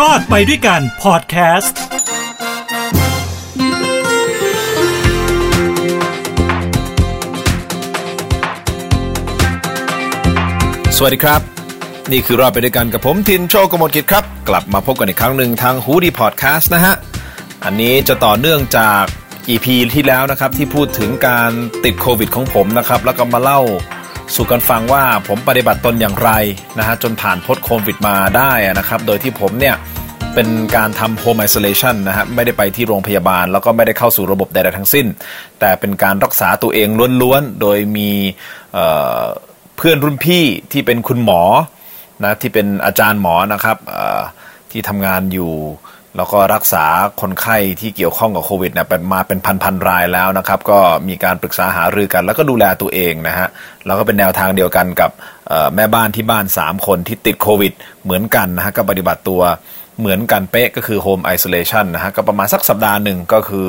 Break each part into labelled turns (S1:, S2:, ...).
S1: รอดไปด้วยกันพอดแคสต์
S2: สวัสดีครับ นี่คือรอดไปด้วยกันกับผมทินโชกมลกิจครับ กลับมาพบกันอีกครั้งหนึ่งทางฮูดีพอดแคสต์นะฮะ อันนี้จะต่อเนื่องจาก EP ที่แล้วนะครับที่พูดถึงการติดโควิดของผมนะครับ แล้วก็มาเล่า สู่กันฟังว่าผมปฏิบัติตนอย่างไรนะฮะจนผ่านพ้นโควิดมาได้นะครับ โดยที่ผมเนี่ยเป็นการทำ home isolation นะฮะไม่ได้ไปที่โรงพยาบาล แล้วก็ไม่ได้เข้าสู่ระบบใดๆทั้งสิ้น แต่เป็นการรักษาตัวเองล้วนๆ โดยมีเเพื่อนรุ่นพี่ที่เป็นคุณหมอนะที่เป็นอาจารย์หมอนะครับที่ทำงานอยู่ แล้วก็รักษาคนไข้ที่เกี่ยวข้องกับโควิดเนี่ยเป็นมาเป็นพันๆรายแล้วนะครับ ก็มีการปรึกษาหารือกัน แล้วก็ดูแลตัวเองนะฮะแล้วก็เป็นแนวทางเดียวกันกับแม่บ้านที่บ้าน 3 คนที่ติดโควิด เหมือนกันนะฮะก็ปฏิบัติตัวเหมือนกันเป๊ะก็คือโฮมไอโซเลชันนะฮะก็ประมาณสักสัปดาห์หนึ่งก็คือ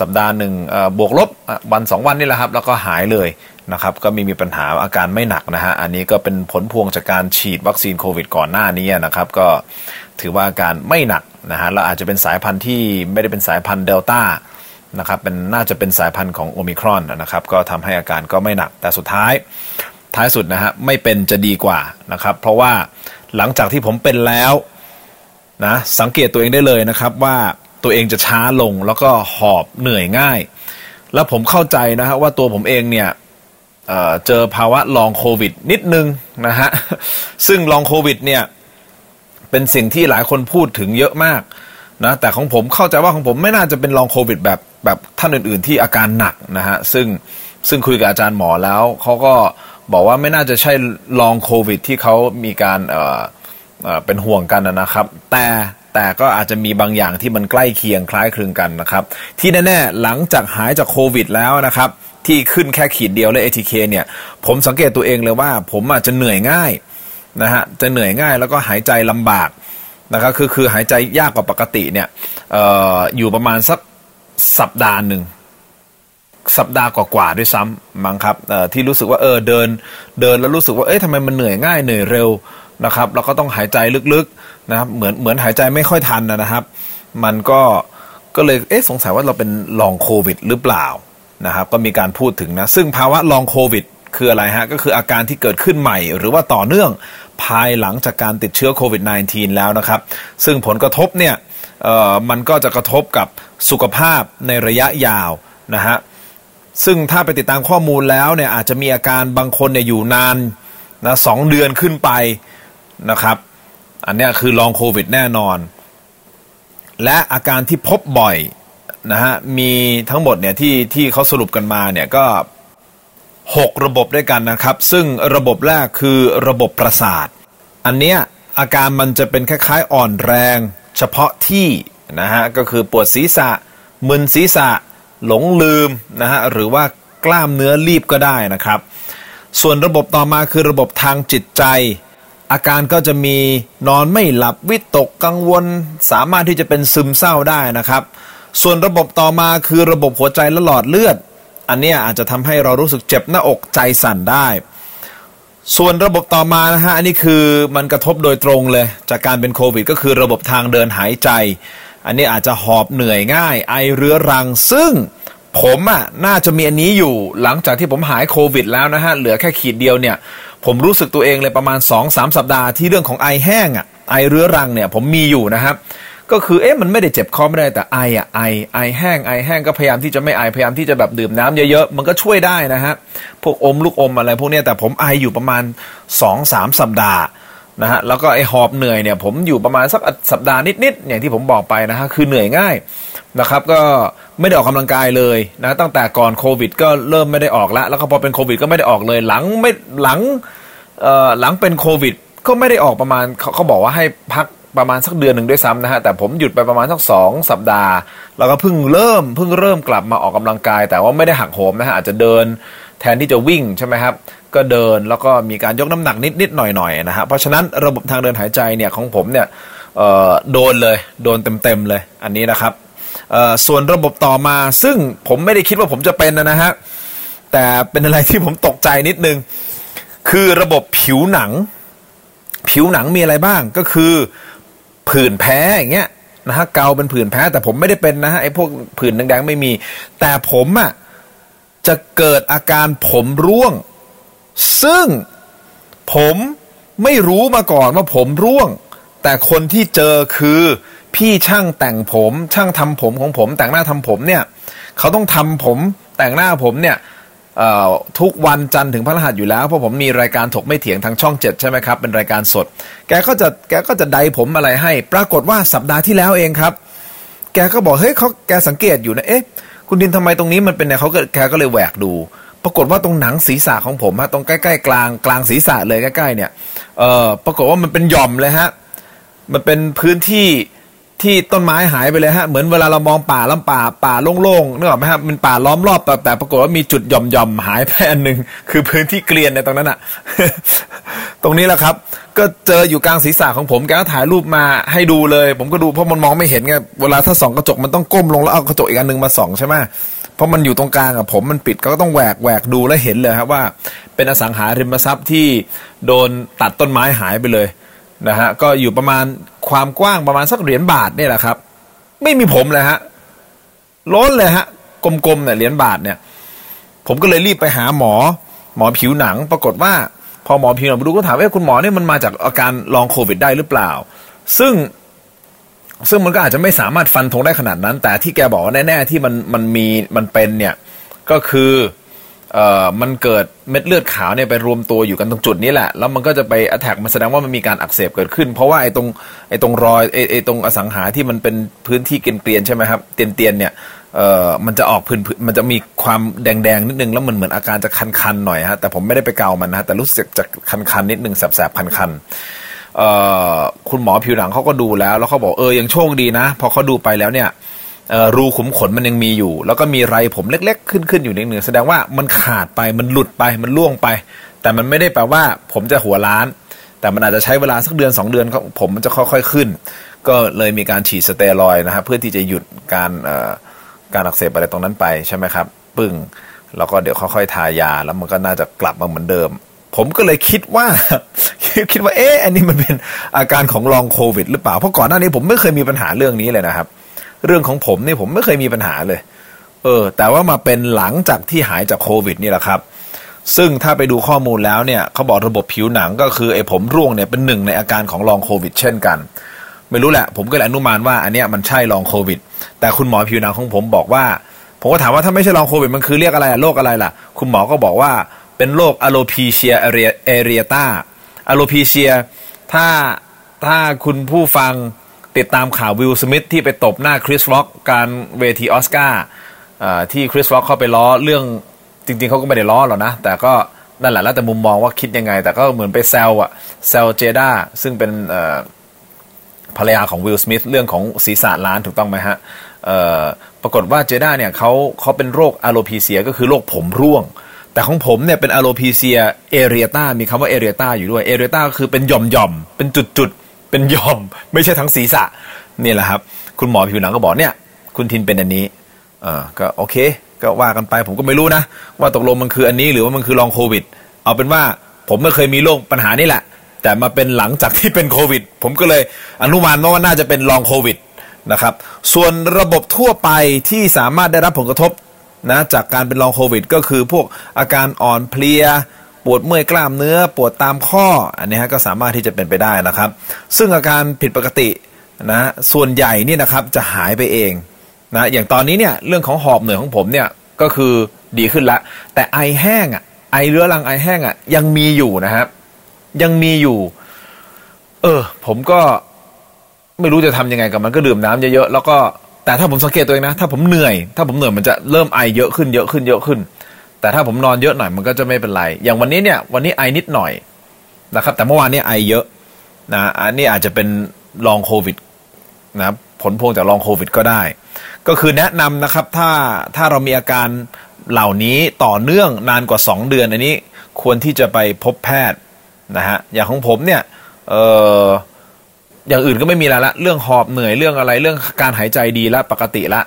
S2: สัปดาห์หนึ่งบวกลบวันสองวันนี่แหละครับ แล้วก็หายเลยนะครับก็มีมีปัญหาอาการไม่หนักนะฮะอันนี้ก็เป็นผลพวงจากการฉีดวัคซีนโควิดก่อนหน้านี้นะครับ ก็ถือว่าอาการไม่หนักนะฮะแล้วอาจจะเป็นสายพันธุ์ที่ไม่ได้เป็นสายพันธุ์เดลต้านะครับเป็นน่าจะเป็นสายพันธุ์ของโอมิครอนนะครับ ก็ทำให้อาการก็ไม่หนักแต่สุดท้าย ท้ายสุดนะฮะไม่เป็นจะดีกว่านะครับ เพราะว่าหลังจากที่ผมเป็นแล้วนะสังเกตตัวเองได้เลยนะครับว่า ตัวเองจะช้าลงแล้วก็หอบเหนื่อยง่าย แล้วผมเข้าใจนะฮะว่าตัวผมเองเนี่ยเเจอภาวะลองโควิดนิดนึงนะฮะซึ่งลองโควิดเนี่ยเป็นสิ่งที่หลายคนพูดถึงเยอะมากนะแต่ของผมเข้าใจว่าของผมไม่น่าจะเป็นลองโควิดแบบแบบท่านอื่น ๆ ที่อาการหนักนะฮะซึ่งซึ่งคุยกับอาจารย์หมอแล้วเขาก็บอกว่าไม่น่าจะใช่ลองโควิดที่เขามีการเเป็นห่วงกันนะครับ แต่ แต่ก็อาจจะมีบางอย่างที่มันใกล้เคียงคล้ายคลึงกันนะครับ ที่แน่ๆหลังจากหายจากโควิดแล้วนะครับ ที่ขึ้นแค่ขีดเดียวและ ATK เนี่ย ผมสังเกตตัวเองเลยว่า ผมอาจจะเหนื่อยง่ายนะฮะจะเหนื่อยง่ายแล้วก็หายใจลำบากนะครับคือคือหายใจยากกว่าปกติเนี่ยอออยู่ประมาณสักสัปดาห์หนึ่งสัปดาห์กว่าๆด้วยซ้ำมั้งครับที่รู้สึกว่าเออเดินเดินแล้วรู้สึกว่าเอ๊ะทำไมมันเหนื่อยง่ายเหนื่อยเร็ว นะครับเราก็ต้องหายใจลึกๆนะครับ เหมือนเหมือนหายใจไม่ค่อยทันนะครับ มันก็ก็เลยเอ๊ะสงสัยว่าเราเป็นลองโควิด หรือเปล่านะครับ ก็มีการพูดถึงนะ ซึ่งภาวะลองโควิดคืออะไรฮะ ก็คืออาการที่เกิดขึ้นใหม่ หรือว่าต่อเนื่องภายหลังจากการติดเชื้อโควิด -19 แล้วนะครับ ซึ่งผลกระทบเนี่ยเอ่อมันก็จะกระทบกับสุขภาพในระยะยาวนะฮะ ซึ่งถ้าไปติดตามข้อมูลแล้วเนี่ยอาจจะมีอาการบางคนเนี่ยอยู่นานนะสองเดือนขึ้นไป นะครับ อันนี้คือลองโควิดแน่นอน และอาการที่พบบ่อยนะฮะมีทั้งหมดเนี่ยที่ที่เขาสรุปกันมาเนี่ยก็ 6 ระบบด้วยกันนะครับ ซึ่งระบบแรกคือระบบประสาท อันเนี้ยอาการมันจะเป็นคล้ายๆอ่อนแรง เฉพาะที่นะฮะก็คือปวดศีรษะ มึนศีรษะ หลงลืมนะฮะหรือว่ากล้ามเนื้อรีบก็ได้นะครับ ส่วนระบบต่อมาคือระบบทางจิตใจ อาการก็จะมีนอนไม่หลับวิตกกังวล สามารถที่จะเป็นซึมเศร้าได้นะครับ ส่วนระบบต่อมาคือระบบหัวใจและหลอดเลือด อันนี้อาจจะทำให้เรารู้สึกเจ็บหน้าอกใจสั่นได้ ส่วนระบบต่อมานะฮะอันนี้คือมันกระทบโดยตรงเลย จากการเป็นโควิด ก็คือระบบทางเดินหายใจ อันนี้อาจจะหอบเหนื่อยง่าย ไอเรื้อรังซึ่งผมอะน่าจะมีอันนี้อยู่หลังจากที่ผมหายโควิด แล้วนะฮะเหลือแค่ขีดเดียวเนี่ย ผมรู้สึกตัวเองเลยประมาณ2อสสัปดาห์ที่เรื่องของไอแห้งอะไอเรื้อรังเนี่ยผมมีอยู่นะครับ ก็คือเอ๊ะมันไม่ได้เจ็บคอไม่ได้แต่ไออะไอไอแห้งไอแห้งก็พยายามที่จะไม่ไอพยายามที่จะแบบดื่มน้ำเยอะๆมันก็ช่วยได้นะฮะพวกอมลูกอมอะไรพวกเนี้ยแต่ผมไออยู่ประมาณ2อสสัปดาห์นะฮะแล้วก็ไอหอบเหนื่อยเนี่ยผมอยู่ประมาณสักสัปดาห์นิดๆอย่างที่ผมบอกไปนะฮะคือเหนื่อยง่าย นะครับ ก็ไม่ได้ออกกำลังกายเลยนะตั้งแต่ก่อนโควิด ก็เริ่มไม่ได้ออกล้วแล้วก็พอเป็นโควิด ก็ไม่ได้ออกเลยหลังไม่หลังเอ่อหลังเป็นโควิด ก็ไม่ได้ออกประมาณเขาเขาบอกว่าให้พักประมาณสักเดือนหนึ่งด้วยซ้ำนะฮะแต่ผมหยุดไปประมาณสักสองสัปดาห์ แล้วก็เพิ่งเริ่มเพิ่งเริ่มกลับมาออกกำลังกาย แต่ว่าไม่ได้หักโหมนะฮะอาจจะเดินแทนที่จะวิ่งใช่ไหมครับ ก็เดินแล้วก็มีการยกน้ำหนักนิดนิดหน่อยหน่อยนะฮะเพราะฉะนั้นระบบทางเดินหายใจเนี่ยของผมเนี่ยโดนเลยโดนเต็มๆเลยอันนี้นะครับ ส่วนระบบต่อมา ซึ่งผมไม่ได้คิดว่าผมจะเป็นนะฮะ แต่เป็นอะไรที่ผมตกใจนิดนึง คือระบบผิวหนัง ผิวหนังมีอะไรบ้างก็คือผื่นแพ้อย่างเงี้ยนะฮะเกาเป็นผื่นแพ้แต่ผมไม่ได้เป็นนะฮะไอ้พวกผื่นแดงๆไม่มี แต่ผมอะ่ะจะเกิดอาการผมร่วง ซึ่งผมไม่รู้มาก่อนว่าผมร่วง แต่คนที่เจอคือ พี่ช่างแต่งผม ช่างทำผมของผม แต่งหน้าทำผมเนี่ยเขาต้องทำผมแต่งหน้าผมเนี่ยทุกวันจันทร์ถึงพฤหัสอยู่แล้ว เพราะผมมีรายการถกไม่เถียงทางช่องเจ็ดใช่ไหมครับ เป็นรายการสด แกก็จะแกก็จะไดผมอะไรให้ ปรากฏว่าสัปดาห์ที่แล้วเองครับ แกก็บอกเฮ้ยเขาแกสังเกตอยู่นะเอ๊ะคุณดินทำไมตรงนี้มันเป็นเนี่ยเขาก็แกก็เลยแหวกดู ปรากฏว่าตรงหนังศีรษะของผมฮะตรงใกล้ๆกลางกลางศีรษะเลยใกล้ๆเนี่ยเออปรากฏว่ามันเป็นหย่อมเลยฮะมันเป็นพื้นที่ ที่ต้นไม้หายไปเลยฮะเหมือนเวลาเรามองป่าลำป่าป่าโล่งๆนึกออกไหมครับมันป่าล้อมรอบแต่แต่ปรากฏว่ามีจุดหย่อมๆหายไปอันหนึ่งคือพื้นที่เกลียนในตรงนั้นอะตรงนี้แหละครับ ก็เจออยู่กลางศีรษะของผมแกก็ถ่ายรูปมาให้ดูเลย ผมก็ดูเพราะมันมองไม่เห็นไงเวลาถ้าส่องกระจกมันต้องก้มลงแล้วเอากระจกอีกอันหนึ่งมาส่องใช่ไหมเพราะมันอยู่ตรงกลางอะผมมันปิดก็ต้องแหวกแหวกดูแล้วเห็นเลยครับว่า เป็นอสังหาริมทรัพย์ที่โดนตัดต้นไม้หายไปเลย นะฮะก็อยู่ประมาณความกว้างประมาณสักเหรียญบาทนี่แหละครับ ไม่มีผมเลยฮะล้นเลยฮะกลมๆเนี่ยเหรียญบาทเนี่ย ผมก็เลยรีบไปหาหมอ หมอผิวหนัง ปรากฏว่า พอหมอผิวหนังมาดูก็ถามว่าคุณหมอเนี่ยมันมาจากอาการลองโควิดได้หรือเปล่า ซึ่งซึ่งมันก็อาจจะไม่สามารถฟันธงได้ขนาดนั้น แต่ที่แกบอกว่าแน่ ๆ ที่มันมันมีมันเป็นเนี่ย ก็คือ เอ่อมันเกิดเม็ดเลือดขาวเนี่ยไปรวมตัวอยู่กันตรงจุดนี้แหละ แล้วมันก็จะไปอัแทกมันแสดงว่ามันมีการอักเสบเกิดขึ้น เพราะว่าไอ้ตรงไอ้ตรงรอยไอ้ไอ้ตรงอสังหาที่มันเป็นพื้นที่เกลียนๆใช่ไหมครับเตียนๆเนี่ยเอ่อมันจะออกพื้นมันจะมีความแดงๆนิดนึงแล้วมันเหมือนอาการจะคันๆหน่อยฮะแต่ผมไม่ได้ไปเกามันนะแต่รู้สึกจะคันๆนิดนึงแสบๆคันๆคุณหมอผิวหนังเขาก็ดูแล้ว แล้วเขาบอกเออยังโชคดีนะ พอเขาดูไปแล้วเนี่ย รูขุมขนมันยังมีอยู่ แล้วก็มีไรผมเล็ก ๆ ขึ้นขึ้นอยู่นิดนึงแสดงว่ามันขาดไปมันหลุดไปมันล่วงไป แต่มันไม่ได้แปลว่าผมจะหัวล้าน แต่มันอาจจะใช้เวลาสักเดือน 2 เดือนผมมันจะค่อยๆขึ้น ก็เลยมีการฉีดสเตียรอยนะครับเพื่อที่จะหยุดการการอักเสบอะไรตรงนั้นไปใช่ไหมครับ ปึ้งแล้วก็เดี๋ยวค่อยๆทายา แล้วมันก็น่าจะกลับมาเหมือนเดิม ผมก็เลยคิดว่า คิดว่าเอ๊ะอันนี้มันเป็นอาการของลองโควิดหรือเปล่าเพราะก่อนหน้านี้ผมไม่เคยมีปัญหาเรื่องนี้เลยนะครับ เรื่องของผมนี่ผมไม่เคยมีปัญหาเลย เออ แต่ว่ามาเป็นหลังจากที่หายจากโควิดนี่แหละครับ ซึ่งถ้าไปดูข้อมูลแล้วเนี่ยเขาบอกระบบผิวหนังก็คือไอ้ผมร่วงเนี่ยเป็นหนึ่งในอาการของลองโควิด เช่นกัน ไม่รู้แหละ ผมก็เลยอนุมานว่าอันเนี้ยมันใช่ลองโควิด แต่คุณหมอผิวหนังของผมบอกว่า ผมก็ถามว่าถ้าไม่ใช่ลองโควิดมันคือเรียกอะไรอะโรคอะไรล่ะ คุณหมอก็บอกว่าเป็นโรคอะโลพีเชียเอเรียตาอะโลพีเชียถ้าถ้าคุณผู้ฟัง ติดตามข่าววิลสมิธที่ไปตบหน้าคริสร็อกกลางเวทีออสการ์ที่คริสร็อกเข้าไปล้อเรื่องจริง ๆเขาก็ไม่ได้ล้อหรอกนะ แต่ก็นั่นแหละแล้วแต่มุมมองว่าคิดยังไง แต่ก็เหมือนไปแซวอะแซวเจด้าซึ่งเป็นภรรยาของวิลสมิธเรื่องของศีรษะล้านถูกต้องไหมฮะปรากฏว่าเจด้าเนี่ยเขาเขาเป็นโรค alopecia ก็คือโรคผมร่วง แต่ของผมเนี่ยเป็น alopeciaเอเรียตามีคำว่าเอเรียตาอยู่ด้วยเอเรียตาก็คือเป็นหย่อมหย่อมเป็นจุดจุด เป็นย่อมไม่ใช่ทั้งศีรษะนี่แหละครับ คุณหมอผิวหนังก็บอกเนี่ยคุณทินเป็นอันนี้เออก็โอเค ก็ว่ากันไปผมก็ไม่รู้นะ ว่าตกลงมันคืออันนี้หรือว่ามันคือลองโควิด เอาเป็นว่าผมไม่เคยมีโรคปัญหานี่แหละ แต่มาเป็นหลังจากที่เป็นโควิด ผมก็เลยอนุมานว่าน่าจะเป็นลองโควิดนะครับ ส่วนระบบทั่วไปที่สามารถได้รับผลกระทบนะจากการเป็นลองโควิด ก็คือพวกอาการอ่อนเพลีย ปวดเมื่อยกล้ามเนื้อปวดตามข้ออันนี้ฮะก็สามารถที่จะเป็นไปได้นะครับ ซึ่งอาการผิดปกตินะส่วนใหญ่นี่นะครับจะหายไปเองนะอย่างตอนนี้เนี่ยเรื่องของหอบเหนื่อยของผมเนี่ยก็คือดีขึ้นละ แต่ไอแห้งอะไอเรื้อรังไอแห้งอะยังมีอยู่นะครับ ยังมีอยู่ เออ ผมก็ไม่รู้จะทำยังไงกับมันก็ดื่มน้ำเยอะๆแล้วก็แต่ถ้าผมสังเกตตัวเองนะ ถ้าผมเหนื่อย ถ้าผมเหนื่อยมันจะเริ่มไอเยอะขึ้นเยอะขึ้นเยอะขึ้น แต่ถ้าผมนอนเยอะหน่อยมันก็จะไม่เป็นไร อย่างวันนี้เนี่ย วันนี้ไอนิดหน่อยนะครับ แต่เมื่อวานนี้ไอเยอะนะอันนี้อาจจะเป็นลองโควิดนะผลพวงจากลองโควิดก็ได้ ก็คือแนะนำนะครับถ้าถ้าเรามีอาการเหล่านี้ต่อเนื่องนานกว่า 2 เดือนอันนี้ควรที่จะไปพบแพทย์นะฮะอย่างของผมเนี่ยเอออย่างอื่นก็ไม่มีแล้วละเรื่องหอบเหนื่อยเรื่องอะไรเรื่องการหายใจดีแล้วปกติละ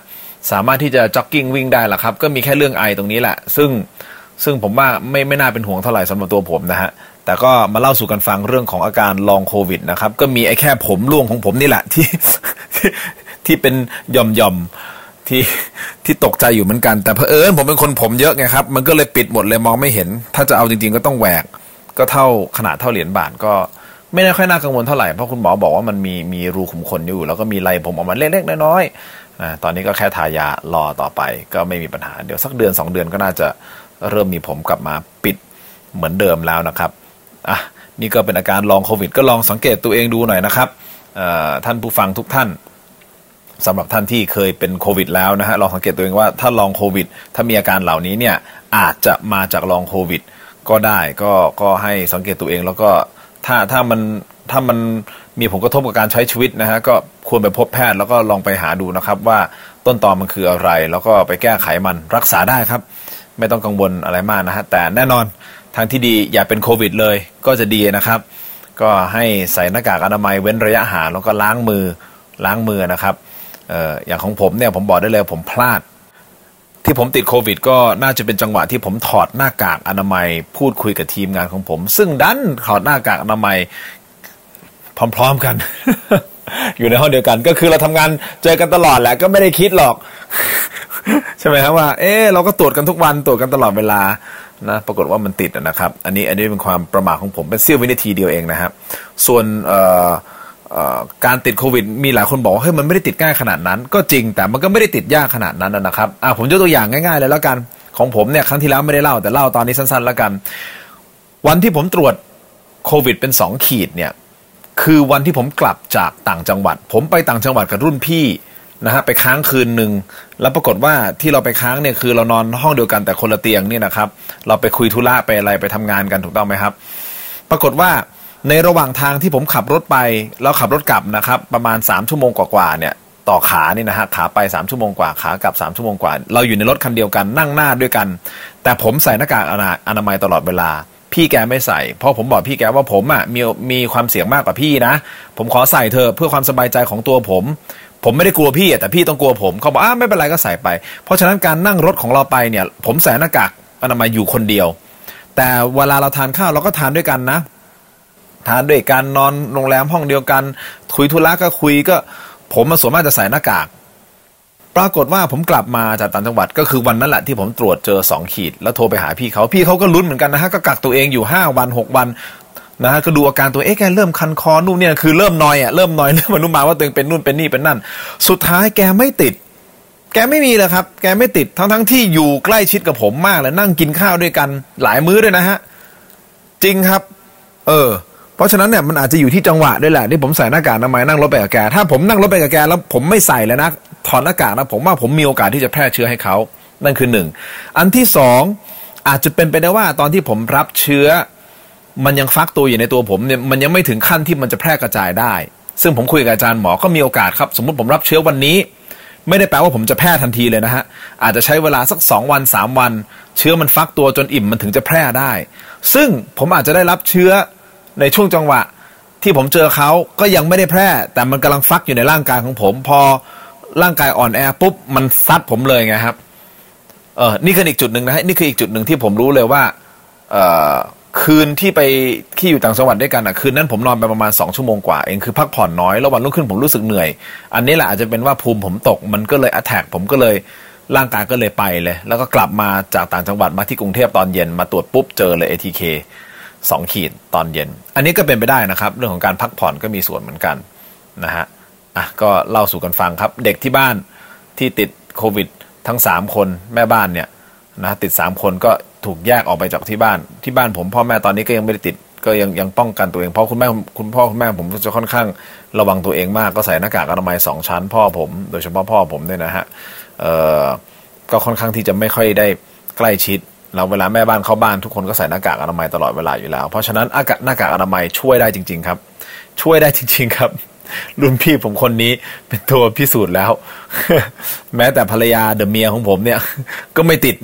S2: สามารถที่จะจ็อกกิ้งวิ่งได้ละครับ ก็มีแค่เรื่องไอตรงนี้แหละ ซึ่งซึ่งผมว่าไม่ไม่น่าเป็นห่วงเท่าไหร่สำหรับตัวผมนะฮะ แต่ก็มาเล่าสู่กันฟังเรื่องของอาการลองโควิดนะครับ ก็มีไอ้แค่ผมร่วงของผมนี่แหละที่ที่ที่เป็นย่อมย่อมที่ที่ตกใจอยู่เหมือนกัน แต่เพอเอิญผมเป็นคนผมเยอะไงครับ มันก็เลยปิดหมดเลยมองไม่เห็น ถ้าจะเอาจริง ๆ ก็ต้องแหวก ก็เท่าขนาดเท่าเหรียญบาทก็ไม่ได้ค่อยน่ากังวลเท่าไหร่เพราะคุณหมอบอกว่ามันมีมีรูขุมขนอยู่ แล้วก็มีไรผมออกมาเล็กๆน้อยๆ อ่าตอนนี้ก็แค่ทายารอต่อไปก็ไม่มีปัญหา เดี๋ยวสักเดือน 2 เดือนก็น่าจะเริ่มมีผมกลับมาปิดเหมือนเดิมแล้วนะครับอะนี่ก็เป็นอาการลองโควิด ก็ลองสังเกตตัวเองดูหน่อยนะครับท่านผู้ฟังทุกท่านสำหรับท่านที่เคยเป็นโควิดแล้วนะฮะลองสังเกตตัวเองว่าถ้าลองโควิด ถ้ามีอาการเหล่านี้เนี่ยอาจจะมาจากลองโควิด ก็ได้ก็ก็ให้สังเกตตัวเองแล้วก็ถ้าถ้ามันถ้ามัน มีผลกระทบกับการใช้ชีวิตนะฮะก็ควรไปพบแพทย์แล้วก็ลองไปหาดูนะครับ ว่าต้นตอมันคืออะไร แล้วก็ไปแก้ไขมันรักษาได้ครับ ไม่ต้องกังวลอะไรมากนะฮะแต่แน่นอนทางที่ดีอย่าเป็นโควิดเลยก็จะดีนะครับ ก็ให้ใส่หน้ากากอนามัยเว้นระยะห่างแล้วก็ล้างมือล้างมือนะครับเอ่ออย่างของผมเนี่ยผมบอกได้เลยผมพลาด ที่ผมติดโควิด ก็น่าจะเป็นจังหวะที่ผมถอดหน้ากากอนามัย พูดคุยกับทีมงานของผม ซึ่งดันถอดหน้ากากอนามัย พร้อมๆกัน อยู่ในห้องเดียวกัน ก็คือเราทำงานเจอกันตลอดแหละก็ไม่ได้คิดหรอกใช่ไหมครับว่า เออเราก็ตรวจกันทุกวันตรวจกันตลอดเวลานะปรากฏว่ามันติดนะครับ อันนี้อันนี้เป็นความประมาทของผมเป็นเสี้ยววินาทีเดียวเองนะครับ ส่วนการติดโควิด มีหลายคนบอกว่าเฮ้ยมันไม่ได้ติดง่ายขนาดนั้น ก็จริงแต่มันก็ไม่ได้ติดยากขนาดนั้นนะครับอ่าผมยกตัวอย่างง่ายๆเลยแล้วกันของผมเนี่ยครั้งที่แล้วไม่ได้เล่าแต่เล่าตอนนี้สั้นๆแล้วกัน วันที่ผมตรวจโควิดเป็นสองขีดเนี่ย คือวันที่ผมกลับจากต่างจังหวัด ผมไปต่างจังหวัดกับรุ่นพี่นะฮะไปค้างคืนหนึ่งแล้วปรากฏว่าที่เราไปค้างเนี่ยคือเรานอนห้องเดียวกันแต่คนละเตียงนี่นะครับ เราไปคุยธุระไปอะไรไปทำงานกันถูกต้องไหมครับ ปรากฏว่าในระหว่างทางที่ผมขับรถไปแล้วขับรถกลับนะครับ ประมาณ 3 ชั่วโมงกว่าๆเนี่ยต่อขานี่นะฮะขาไป 3 ชั่วโมงกว่าขากลับ 3 ชั่วโมงกว่า เราอยู่ในรถคันเดียวกันนั่งหน้าด้วยกัน แต่ผมใส่หน้ากากอนาอนามัยตลอดเวลา พี่แกไม่ใส่ เพราะผมบอกพี่แกว่าผมอะมีมีความเสี่ยงมากกว่าพี่นะ ผมขอใส่เธอเพื่อความสบายใจของตัวผม ผมไม่ได้กลัวพี่แต่พี่ต้องกลัวผมเขาบอกอ่าไม่เป็นไรก็ใส่ไป เพราะฉะนั้นการนั่งรถของเราไปเนี่ย ผมใส่หน้ากากอนามัยอยู่คนเดียว แต่เวลาเราทานข้าวเราก็ทานด้วยกันนะ ทานด้วยกันนอนโรงแรมห้องเดียวกัน คุยธุระก็คุยก็ ผมมาส่วนมากจะใส่หน้ากาก ปรากฏว่าผมกลับมาจากต่างจังหวัดก็คือวันนั้นแหละที่ผมตรวจเจอสองขีด แล้วโทรไปหาพี่เขาพี่เขาก็ลุ้นเหมือนกันนะฮะก็กักตัวเองอยู่ห้าวันหกวันนะฮะก็ดูอาการตัวเอ๊ะแกเริ่มคันคอนู่นเนี่ยคือเริ่มนอยอะเริ่มนอยเริ่มอนุมาว่าตัวเองเป็นนู่นเป็นนี่เป็นนั่น สุดท้ายแกไม่ติด แกไม่มีเลยครับ แกไม่ติดทั้งทั้งที่อยู่ใกล้ชิดกับผมมากเลยนั่งกินข้าวด้วยกันหลายมื้อด้วยนะฮะจริงครับ เออเพราะฉะนั้นเนี่ยมันอาจจะอยู่ที่จังหวะด้วยแหละที่ผมใส่หน้ากากอนามัยนั่งรถไปกับแกถ้าผมนั่งรถไปกับแกแล้วผมไม่ใส่เลยนะ ถอดหน้ากากนะผมว่าผมมีโอกาสที่จะแพร่เชื้อให้เขานั่นคือหนึ่งอันที่สองอาจจะเป็นไปได้ว่าตอนที่ผมรับเชื้อ มันยังฟักตัวอยู่ในตัวผมเนี่ยมันยังไม่ถึงขั้นที่มันจะแพร่กระจายได้ ซึ่งผมคุยกับอาจารย์หมอก็มีโอกาสครับ สมมติผมรับเชื้อวันนี้ ไม่ได้แปลว่าผมจะแพร่ทันทีเลยนะฮะอาจจะใช้เวลาสักสองวันสามวัน เชื้อมันฟักตัวจนอิ่มมันถึงจะแพร่ได้ ซึ่งผมอาจจะได้รับเชื้อในช่วงจังหวะ ที่ผมเจอเขาก็ยังไม่ได้แพร่ แต่มันกำลังฟักอยู่ในร่างกายของผมพอ ร่างกายอ่อนแอปุ๊บมันซัดผมเลยไงครับ เออนี่คืออีกจุดหนึ่งนะฮะนี่คืออีกจุดหนึ่งที่ผมรู้เลยว่า เออคืนที่ไปที่อยู่ต่างจังหวัดด้วยกันอะคืนนั้นผมนอนไปประมาณสองชั่วโมงกว่าเองคือพักผ่อนน้อยแล้ววันรุ่งขึ้นผมรู้สึกเหนื่อย อันนี้แหละอาจจะเป็นว่าภูมิผมตกมันก็เลยอัแทกผมก็เลยร่างกายก็เลยไปเลย แล้วก็กลับมาจากต่างจังหวัดมาที่กรุงเทพตอนเย็นมาตรวจปุ๊บเจอเลย ATK สองขีดตอนเย็น อันนี้ก็เป็นไปได้นะครับ เรื่องของการพักผ่อนก็มีส่วนเหมือนกันนะฮะ อะก็เล่าสู่กันฟังครับ เด็กที่บ้านที่ติดโควิด ทั้งสามคนแม่บ้านเนี่ยนะติดสามคนก็ถูกแยกออกไปจากที่บ้านที่บ้านผมพ่อแม่ตอนนี้ก็ยังไม่ได้ติดก็ยังยังป้องกันตัวเองเพราะคุณแม่คุณพ่อคุณแม่ผมจะค่อนข้างระวังตัวเองมากก็ใส่หน้ากากอนามัยสองชั้นพ่อผม โดยเฉพาะพ่อผมเนี่ยนะฮะเอ่อก็ค่อนข้างที่จะไม่ค่อยได้ใกล้ชิดเราเวลาแม่บ้านเข้าบ้านทุกคนก็ใส่หน้ากากอนามัยตลอดเวลาอยู่แล้ว เพราะฉะนั้นอากาศหน้ากากอนามัยช่วยได้จริง ๆ ครับ ช่วยได้จริง ๆ ครับ รุ่นพี่ผมคนนี้ เป็นตัวพิสูจน์แล้ว แม้แต่ภรรยาเดอะเมียของผมเนี่ย ก็ไม่ติด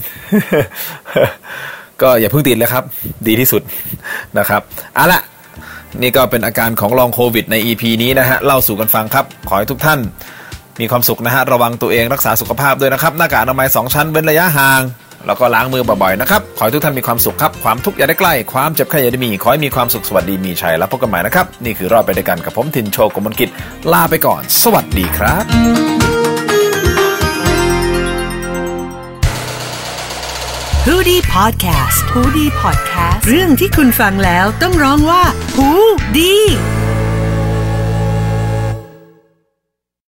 S2: ก็อย่าเพิ่งติดเลยครับ ดีที่สุดนะครับเอาละนี่ก็เป็นอาการของลองโควิดใน EP นี้นะฮะ เล่าสู่กันฟังครับ ขอให้ทุกท่านมีความสุขนะฮะ ระวังตัวเองรักษาสุขภาพด้วยนะครับ หน้ากากอนามัย2ชั้นเว้นระยะห่าง แล้วก็ล้างมือบ่อยๆนะครับ ขอให้ทุกท่านมีความสุขครับ ความทุกข์อย่าได้ใกล้ ความเจ็บไข้อย่าได้มี ขอให้มีความสุขสวัสดีมีชัยแล้วพบกันใหม่นะครับ นี่คือรอดไปด้วยกันกับผมทินโชกมลกิจ ลาไปก่อน สวัสดีครับ
S3: ฮูดี้พอดแคสต์ฮูดี้พอดแคสต์เรื่องที่คุณฟังแล้วต้องร้องว่าฮูดี